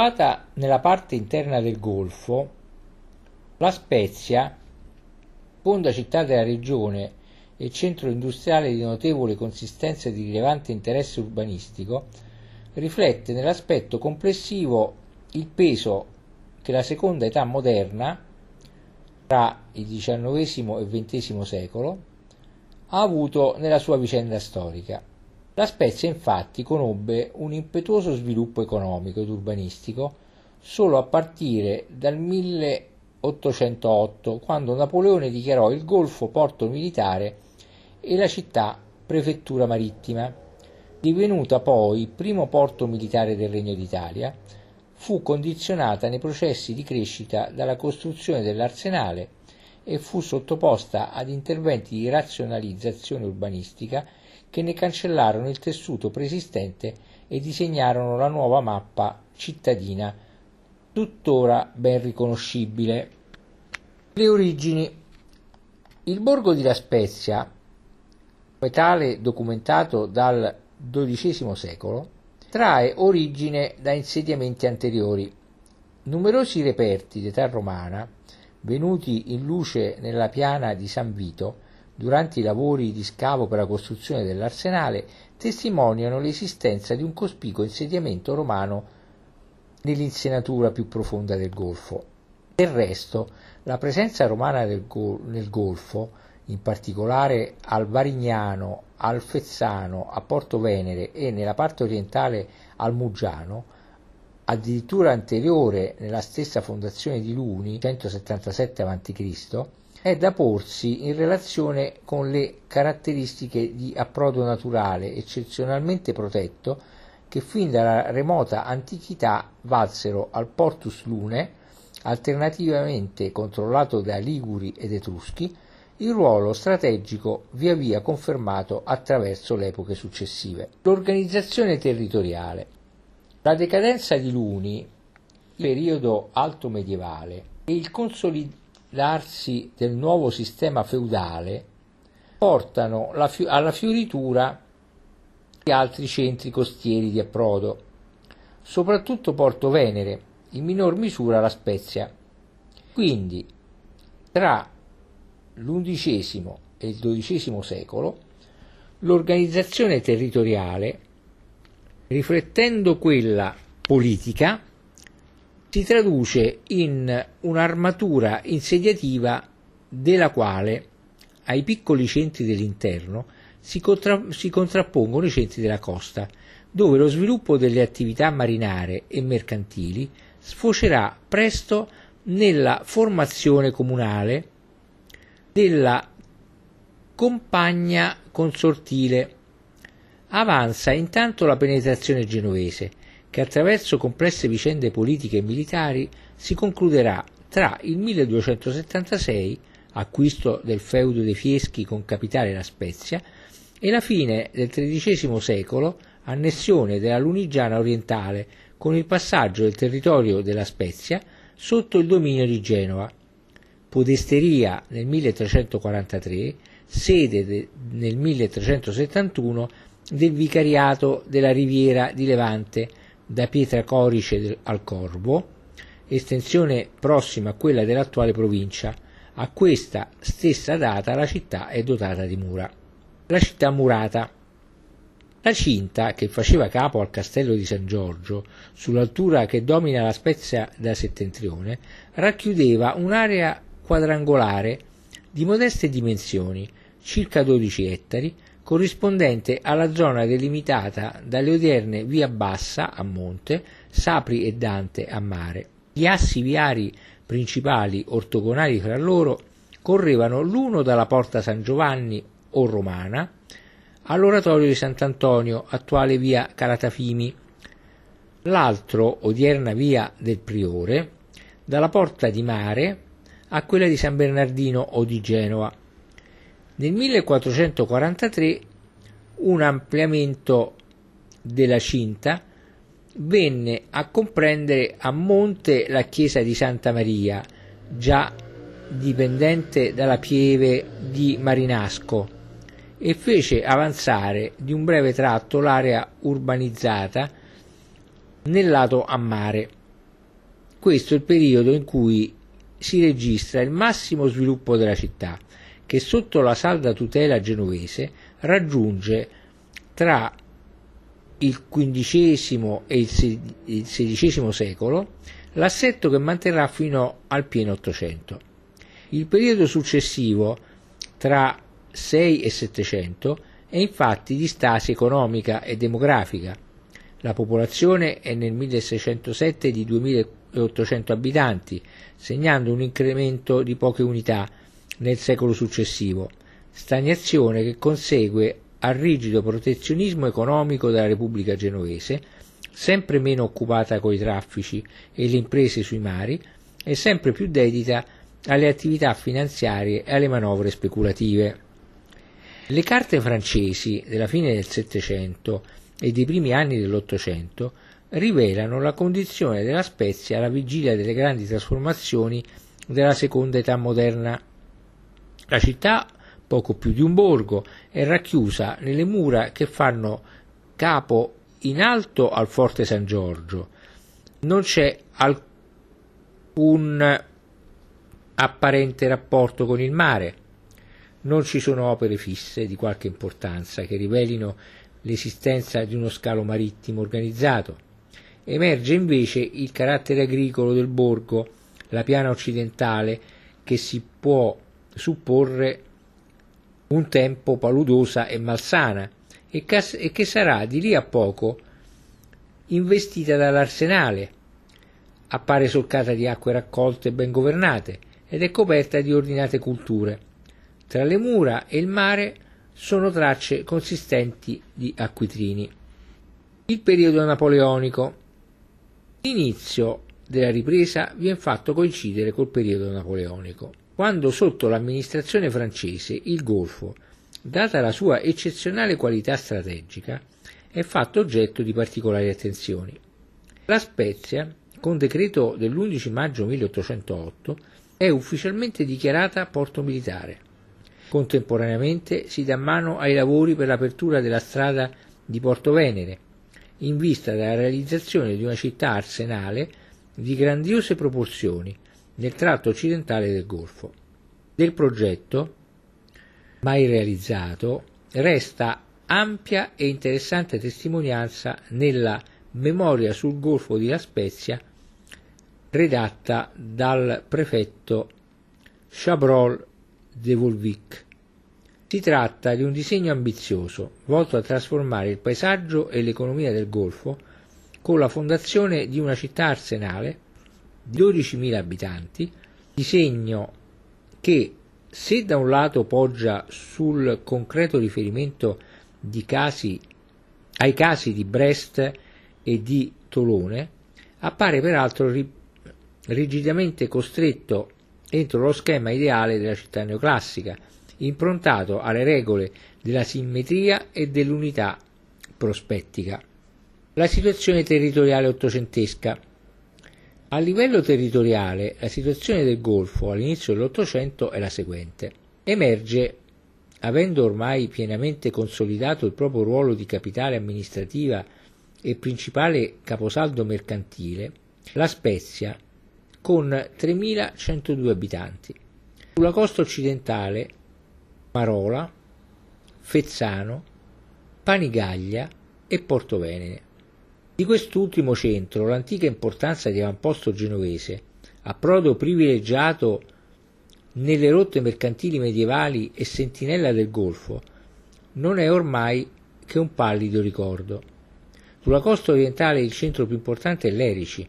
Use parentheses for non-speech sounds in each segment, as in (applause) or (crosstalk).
Situata nella parte interna del golfo, La Spezia, seconda città della regione e centro industriale di notevole consistenza e di rilevante interesse urbanistico, riflette nell'aspetto complessivo il peso che la seconda età moderna, tra il XIX e il XX secolo, ha avuto nella sua vicenda storica. La Spezia infatti conobbe un impetuoso sviluppo economico ed urbanistico solo a partire dal 1808, quando Napoleone dichiarò il Golfo porto militare e la città prefettura marittima. Divenuta poi primo porto militare del Regno d'Italia, fu condizionata nei processi di crescita dalla costruzione dell'arsenale e fu sottoposta ad interventi di razionalizzazione urbanistica che ne cancellarono il tessuto preesistente e disegnarono la nuova mappa cittadina, tuttora ben riconoscibile. Le origini. Il borgo di La Spezia, come tale documentato dal XII secolo, trae origine da insediamenti anteriori. Numerosi reperti d'età romana, venuti in luce nella piana di San Vito, durante i lavori di scavo per la costruzione dell'arsenale, testimoniano l'esistenza di un cospicuo insediamento romano nell'insenatura più profonda del Golfo. Del resto, la presenza romana nel Golfo, in particolare al Varignano, al Fezzano, a Porto Venere e nella parte orientale al Muggiano, addirittura anteriore nella stessa fondazione di Luni, 177 a.C., è da porsi in relazione con le caratteristiche di approdo naturale eccezionalmente protetto che fin dalla remota antichità valsero al Portus Lune, alternativamente controllato da Liguri ed Etruschi, il ruolo strategico via via confermato attraverso le epoche successive. L'organizzazione territoriale. La decadenza di Luni, periodo alto medievale e il consolidamento l'arsi del nuovo sistema feudale portano alla fioritura di altri centri costieri di approdo, soprattutto Porto Venere, in minor misura la Spezia. Quindi, tra l'undicesimo e il XII secolo, l'organizzazione territoriale, riflettendo quella politica, si traduce in un'armatura insediativa della quale ai piccoli centri dell'interno si, contra- si, contrappongono i centri della costa, dove lo sviluppo delle attività marinare e mercantili sfocerà presto nella formazione comunale della compagna consortile. Avanza intanto la penetrazione genovese, che attraverso complesse vicende politiche e militari si concluderà tra il 1276, acquisto del feudo dei Fieschi con capitale La Spezia, e la fine del XIII secolo, annessione della Lunigiana orientale con il passaggio del territorio della Spezia sotto il dominio di Genova. Podesteria nel 1343, sede de, nel 1371 del vicariato della Riviera di Levante, da Pietra Corice al Corvo, estensione prossima a quella dell'attuale provincia. A questa stessa data la città è dotata di mura. La città murata. La cinta, che faceva capo al castello di San Giorgio, sull'altura che domina la Spezia da settentrione, racchiudeva un'area quadrangolare di modeste dimensioni, circa 12 ettari, corrispondente alla zona delimitata dalle odierne Via Bassa a monte, Sapri e Dante a mare. Gli assi viari principali ortogonali fra loro correvano l'uno dalla porta San Giovanni o Romana all'oratorio di Sant'Antonio, attuale via Calatafimi, l'altro, odierna via del Priore, dalla porta di Mare a quella di San Bernardino o di Genova. Nel 1443 un ampliamento della cinta venne a comprendere a monte la chiesa di Santa Maria, già dipendente dalla pieve di Marinasco, e fece avanzare di un breve tratto l'area urbanizzata nel lato a mare. questo è il periodo in cui si registra il massimo sviluppo della città, che sotto la salda tutela genovese raggiunge tra il XV e il XVI secolo l'assetto che manterrà fino al pieno Ottocento. Il periodo successivo, tra 6 e 700, è infatti di stasi economica e demografica. La popolazione è nel 1607 di 2800 abitanti, segnando un incremento di poche unità nel secolo successivo, stagnazione che consegue al rigido protezionismo economico della Repubblica genovese, sempre meno occupata coi traffici e le imprese sui mari e sempre più dedita alle attività finanziarie e alle manovre speculative. Le carte francesi della fine del Settecento e dei primi anni dell'Ottocento rivelano la condizione della Spezia alla vigilia delle grandi trasformazioni della seconda età moderna. La città, poco più di un borgo, è racchiusa nelle mura che fanno capo in alto al Forte San Giorgio. Non c'è alcun apparente rapporto con il mare, non ci sono opere fisse di qualche importanza che rivelino l'esistenza di uno scalo marittimo organizzato Emerge invece il carattere agricolo del borgo, la piana occidentale che si può supporre un tempo paludosa e malsana e, che sarà di lì a poco investita dall'arsenale, appare solcata di acque raccolte e ben governate ed è coperta di ordinate culture. Tra le mura e il mare sono tracce consistenti di acquitrini. Il periodo napoleonico L'inizio della ripresa viene fatto coincidere col periodo napoleonico, quando sotto l'amministrazione francese il Golfo, data la sua eccezionale qualità strategica, è fatto oggetto di particolari attenzioni. La Spezia, con decreto dell'11 maggio 1808, è ufficialmente dichiarata porto militare. Contemporaneamente si dà mano ai lavori per l'apertura della strada di Porto Venere, in vista della realizzazione di una città arsenale di grandiose proporzioni nel tratto occidentale del Golfo. Del progetto, mai realizzato, resta ampia e interessante testimonianza nella Memoria sul Golfo di La Spezia redatta dal prefetto Chabrol de Volvic si tratta di un disegno ambizioso, volto a trasformare il paesaggio e l'economia del Golfo con la fondazione di una città arsenale di 12.000 abitanti, disegno che se da un lato poggia sul concreto riferimento casi, ai casi di Brest e di Tolone, appare peraltro rigidamente costretto entro lo schema ideale della città neoclassica, improntato alle regole della simmetria e dell'unità prospettica. La situazione territoriale ottocentesca. A livello territoriale, la situazione del Golfo all'inizio dell'Ottocento è la seguente. Emerge, avendo ormai pienamente consolidato il proprio ruolo di capitale amministrativa e principale caposaldo mercantile, la Spezia, con 3.102 abitanti. Sulla costa occidentale Marola, Fezzano, Panigaglia e Portovenere. Di quest'ultimo centro l'antica importanza di avamposto genovese, approdo privilegiato nelle rotte mercantili medievali e sentinella del Golfo, non è ormai che un pallido ricordo. Sulla costa orientale il centro più importante è l'Erici,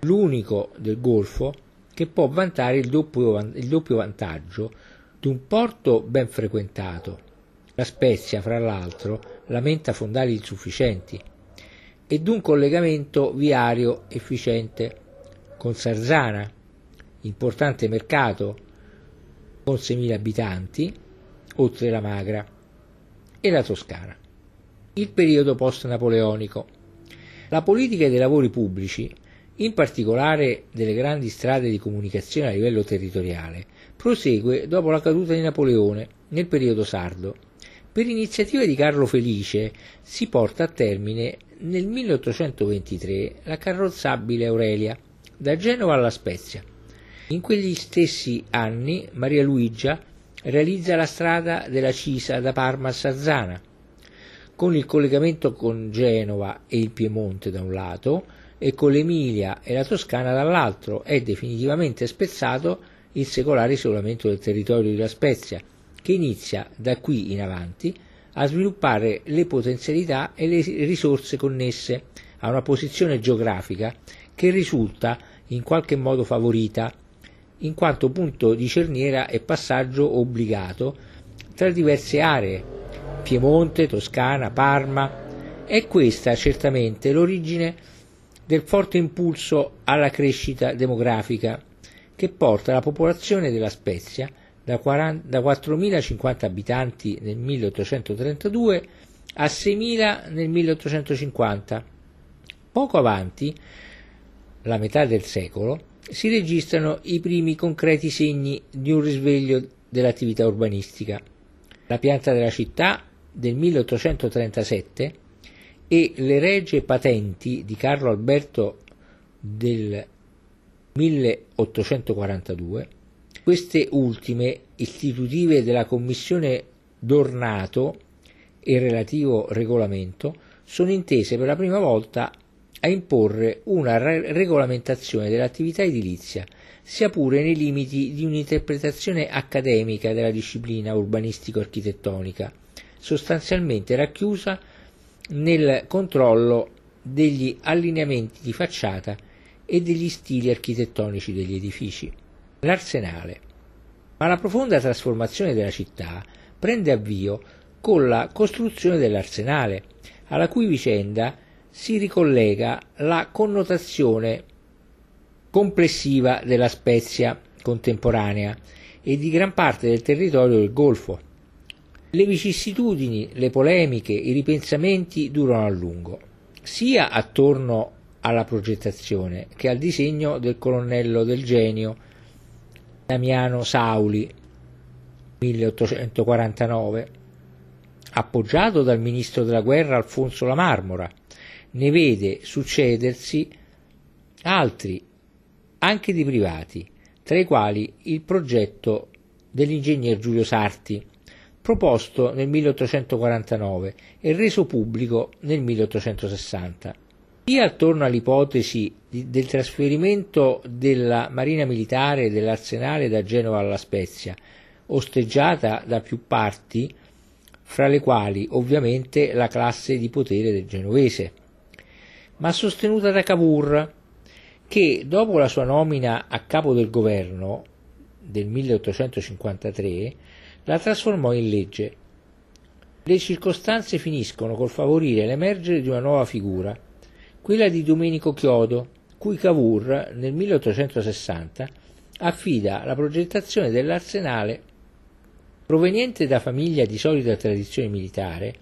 l'unico del Golfo che può vantare il doppio, il doppio vantaggio d'un porto ben frequentato. La Spezia, fra l'altro, lamenta fondali insufficienti e d'un collegamento viario efficiente con Sarzana, importante mercato con 6.000 abitanti, oltre la Magra, e la Toscana. Il periodo post-napoleonico. La politica dei lavori pubblici, in particolare delle grandi strade di comunicazione a livello territoriale, prosegue dopo la caduta di Napoleone nel periodo sardo. Per iniziativa di Carlo Felice si porta a termine nel 1823 la carrozzabile Aurelia, da Genova alla Spezia. In quegli stessi anni Maria Luigia realizza la strada della Cisa da Parma a Sarzana, con il collegamento con Genova e il Piemonte da un lato e con l'Emilia e la Toscana dall'altro è definitivamente spezzato il secolare isolamento del territorio di La Spezia, che inizia da qui in avanti a sviluppare le potenzialità e le risorse connesse a una posizione geografica che risulta in qualche modo favorita, in quanto punto di cerniera e passaggio obbligato tra diverse aree, Piemonte, Toscana, Parma. È questa certamente l'origine del forte impulso alla crescita demografica che porta la popolazione della Spezia da, 40, da 4.050 abitanti nel 1832 a 6.000 nel 1850. Poco avanti, la metà del secolo, si registrano i primi concreti segni di un risveglio dell'attività urbanistica. La pianta della città del 1837 e le regie patenti di Carlo Alberto del 1842, queste ultime, istitutive della Commissione d'Ornato e relativo regolamento, sono intese per la prima volta a imporre una re- regolamentazione dell'attività edilizia, sia pure nei limiti di un'interpretazione accademica della disciplina urbanistico-architettonica, sostanzialmente racchiusa nel controllo degli allineamenti di facciata e degli stili architettonici degli edifici. L'arsenale. Ma la profonda trasformazione della città prende avvio con la costruzione dell'arsenale, alla cui vicenda si ricollega la connotazione complessiva della Spezia contemporanea e di gran parte del territorio del Golfo, le vicissitudini, le polemiche, i ripensamenti durano a lungo, sia attorno alla progettazione che al disegno del colonnello del genio Damiano Sauli 1849, appoggiato dal ministro della guerra Alfonso La Marmora, ne vede succedersi altri, anche di privati, tra i quali il progetto dell'ingegner Giulio Sarti, proposto nel 1849 e reso pubblico nel 1860. Sia attorno all'ipotesi del trasferimento della Marina Militare e dell'Arsenale da Genova alla Spezia, osteggiata da più parti, fra le quali ovviamente la classe di potere del genovese, ma sostenuta da Cavour, che dopo la sua nomina a capo del governo del 1853 la trasformò in legge. Le circostanze finiscono col favorire l'emergere di una nuova figura, quella di Domenico Chiodo, cui Cavour nel 1860 affida la progettazione dell'arsenale proveniente da famiglia di solida tradizione militare,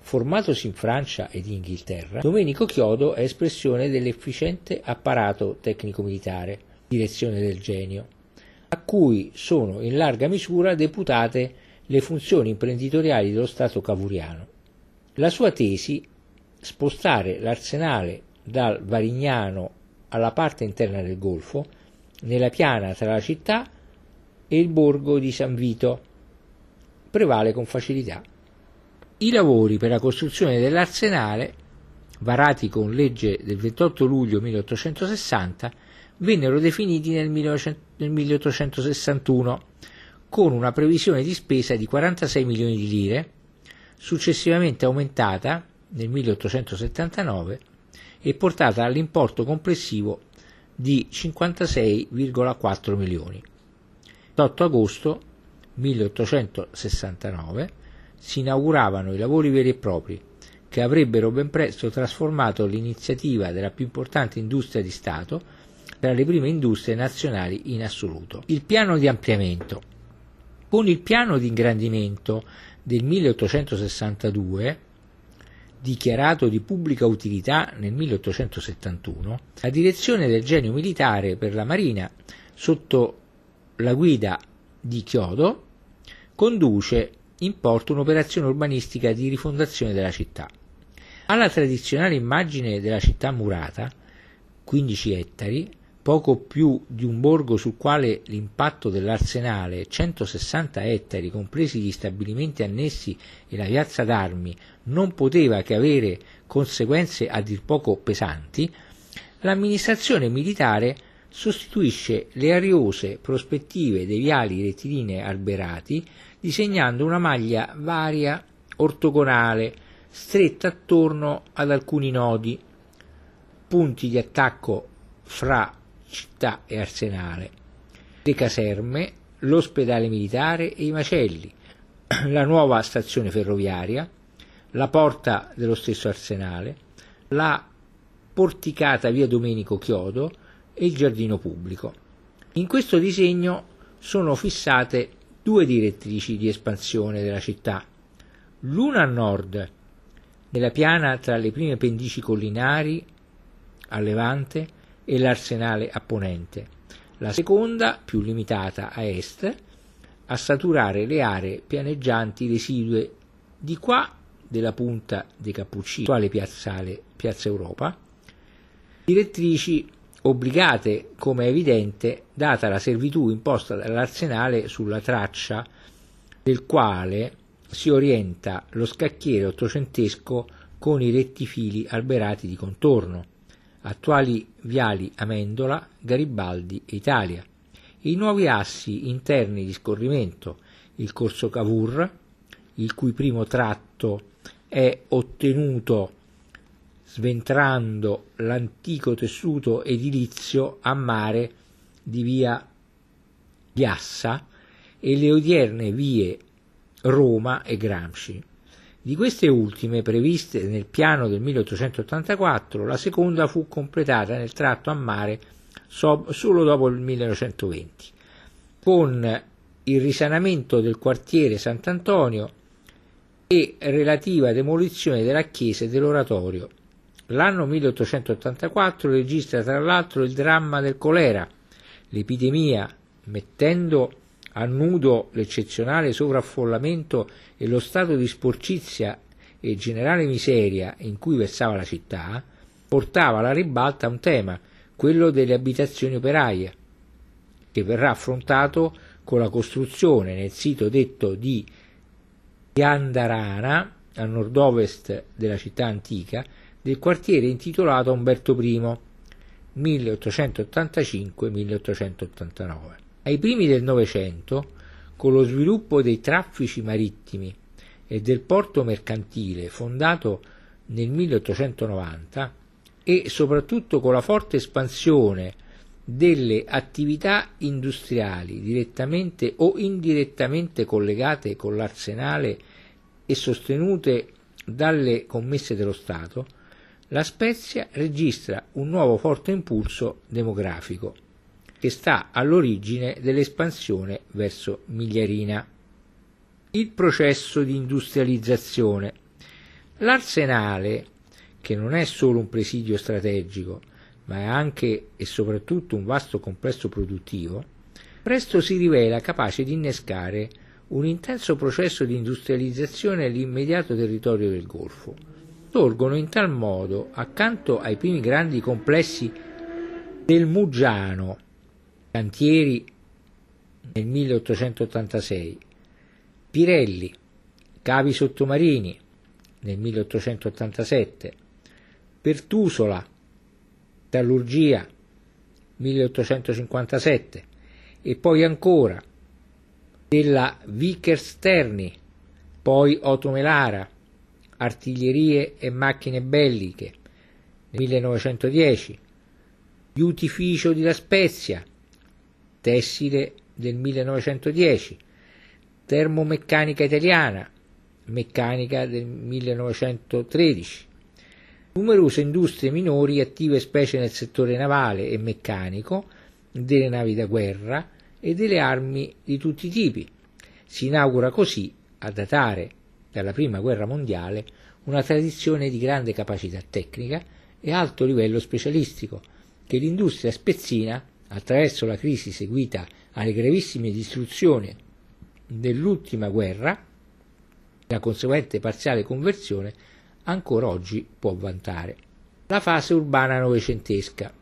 formatosi in Francia ed Inghilterra, Domenico Chiodo è espressione dell'efficiente apparato tecnico-militare, direzione del genio, a cui sono in larga misura deputate le funzioni imprenditoriali dello Stato cavuriano. La sua tesi, spostare l'arsenale dal Varignano alla parte interna del Golfo, nella piana tra la città e il borgo di San Vito, prevale con facilità. I lavori per la costruzione dell'arsenale, varati con legge del 28 luglio 1860, vennero definiti nel, 1861 con una previsione di spesa di 46 milioni di lire, successivamente aumentata nel 1879 e portata all'importo complessivo di 56,4 milioni. L'8 agosto 1869 si inauguravano i lavori veri e propri che avrebbero ben presto trasformato l'iniziativa della più importante industria di Stato tra le prime industrie nazionali in assoluto. Il piano di ampliamento. Con il piano di ingrandimento del 1862, dichiarato di pubblica utilità nel 1871, la direzione del genio militare per la Marina, sotto la guida di Chiodo, conduce in porto un'operazione urbanistica di rifondazione della città. Alla tradizionale immagine della città murata, 15 ettari, poco più di un borgo sul quale l'impatto dell'arsenale, 160 ettari, compresi gli stabilimenti annessi e la piazza d'armi, non poteva che avere conseguenze a dir poco pesanti, l'amministrazione militare sostituisce le ariose prospettive dei viali rettilinei alberati disegnando una maglia varia ortogonale stretta attorno ad alcuni nodi, punti di attacco fra città e arsenale, le caserme, l'ospedale militare e i macelli, (clears throat) la nuova stazione ferroviaria, la porta dello stesso arsenale, la porticata via Domenico Chiodo e il giardino pubblico. In questo disegno sono fissate due direttrici di espansione della città, l'una a nord, nella piana tra le prime pendici collinari a levante e l'arsenale a ponente, la seconda, più limitata a est, a saturare le aree pianeggianti residue di qua della punta dei Cappuccini, attuale piazzale Piazza Europa, direttrici obbligate, come è evidente, data la servitù imposta dall'arsenale sulla traccia del quale si orienta lo scacchiere ottocentesco con i rettifili alberati di contorno attuali viali Amendola, Garibaldi e Italia, i nuovi assi interni di scorrimento, il corso Cavour, il cui primo tratto è ottenuto sventrando l'antico tessuto edilizio a mare di via Piassa e le odierne vie Roma e Gramsci. Di queste ultime, previste nel piano del 1884, la seconda fu completata nel tratto a mare solo dopo il 1920, con il risanamento del quartiere Sant'Antonio e relativa demolizione della chiesa e dell'oratorio. L'anno 1884 registra tra l'altro il dramma del colera, l'epidemia, mettendo a nudo l'eccezionale sovraffollamento e lo stato di sporcizia e generale miseria in cui versava la città, portava alla ribalta un tema, quello delle abitazioni operaie, che verrà affrontato con la costruzione nel sito detto di Yandarana, a nord-ovest della città antica, del quartiere intitolato a Umberto I, 1885-1889. Ai primi del Novecento, con lo sviluppo dei traffici marittimi e del porto mercantile fondato nel 1890 e soprattutto con la forte espansione delle attività industriali direttamente o indirettamente collegate con l'arsenale e sostenute dalle commesse dello Stato, la Spezia registra un nuovo forte impulso demografico che sta all'origine dell'espansione verso Migliarina. Il processo di industrializzazione. L'arsenale, che non è solo un presidio strategico, ma è anche e soprattutto un vasto complesso produttivo, presto si rivela capace di innescare un intenso processo di industrializzazione all'immediato territorio del Golfo. Sorgono in tal modo, accanto ai primi grandi complessi del Muggiano, Cantieri nel 1886, Pirelli, Cavi sottomarini nel 1887, Pertusola, Metallurgia 1857 e poi ancora della Vickers Terni, poi Otomelara, Artiglierie e Macchine Belliche 1910, Beautificio di La Spezia tessile del 1910, termomeccanica italiana, meccanica del 1913, numerose industrie minori attive specie nel settore navale e meccanico, delle navi da guerra e delle armi di tutti i tipi. Si inaugura così, a datare dalla Prima Guerra Mondiale, una tradizione di grande capacità tecnica e alto livello specialistico che l'industria spezzina attraverso la crisi seguita alle gravissime distruzioni dell'ultima guerra, la conseguente parziale conversione, ancora oggi può vantare. La fase urbana novecentesca.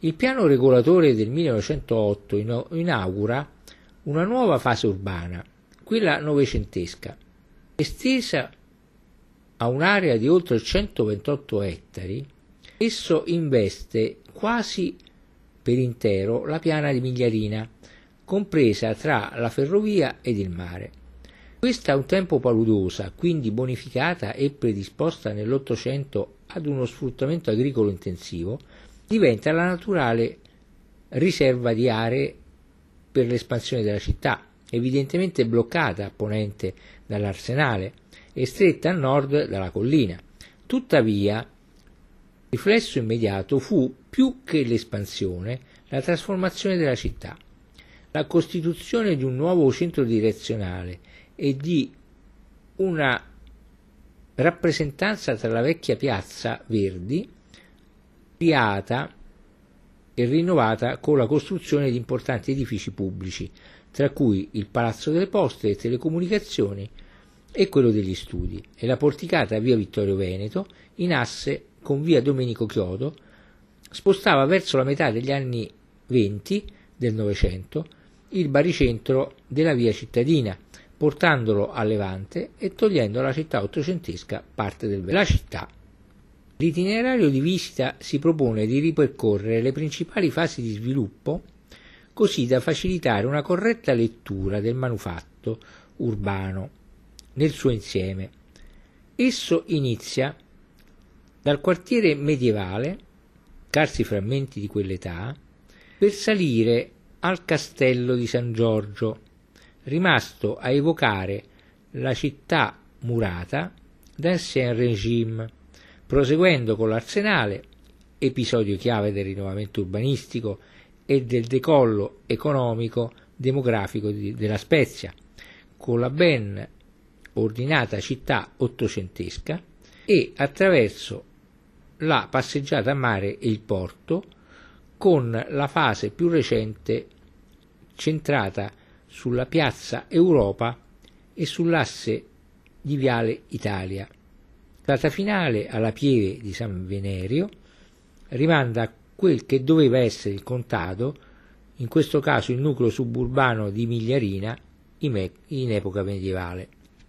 Il piano regolatore del 1908 inaugura una nuova fase urbana, quella novecentesca, estesa a un'area di oltre 128 ettari, esso investe quasi per intero la piana di Migliarina, compresa tra la ferrovia ed il mare. Questa un tempo paludosa, quindi bonificata e predisposta nell'Ottocento ad uno sfruttamento agricolo intensivo, diventa la naturale riserva di aree per l'espansione della città, evidentemente bloccata a ponente dall'arsenale e stretta a nord dalla collina. Tuttavia, riflesso immediato fu più che l'espansione la trasformazione della città, la costituzione di un nuovo centro direzionale e di una rappresentanza tra la vecchia piazza Verdi ampliata e rinnovata con la costruzione di importanti edifici pubblici, tra cui il Palazzo delle Poste e Telecomunicazioni e quello degli Studi, e la porticata via Vittorio Veneto, in asse con via Domenico Chiodo, spostava verso la metà degli anni 20 del Novecento il baricentro della via cittadina, portandolo a levante e togliendo alla città ottocentesca parte del La città L'itinerario di visita si propone di ripercorrere le principali fasi di sviluppo così da facilitare una corretta lettura del manufatto urbano nel suo insieme. Esso inizia dal quartiere medievale, scarsi frammenti di quell'età, per salire al castello di San Giorgio, rimasto a evocare la città murata d'Ancien Regime proseguendo con l'Arsenale, episodio chiave del rinnovamento urbanistico e del decollo economico demografico di, della Spezia, con la ben ordinata città ottocentesca e attraverso la passeggiata a mare e il porto con la fase più recente centrata sulla piazza Europa e sull'asse di Viale Italia Data finale alla pieve di San Venerio rimanda a quel che doveva essere il contado, in questo caso il nucleo suburbano di Migliarina, in epoca medievale.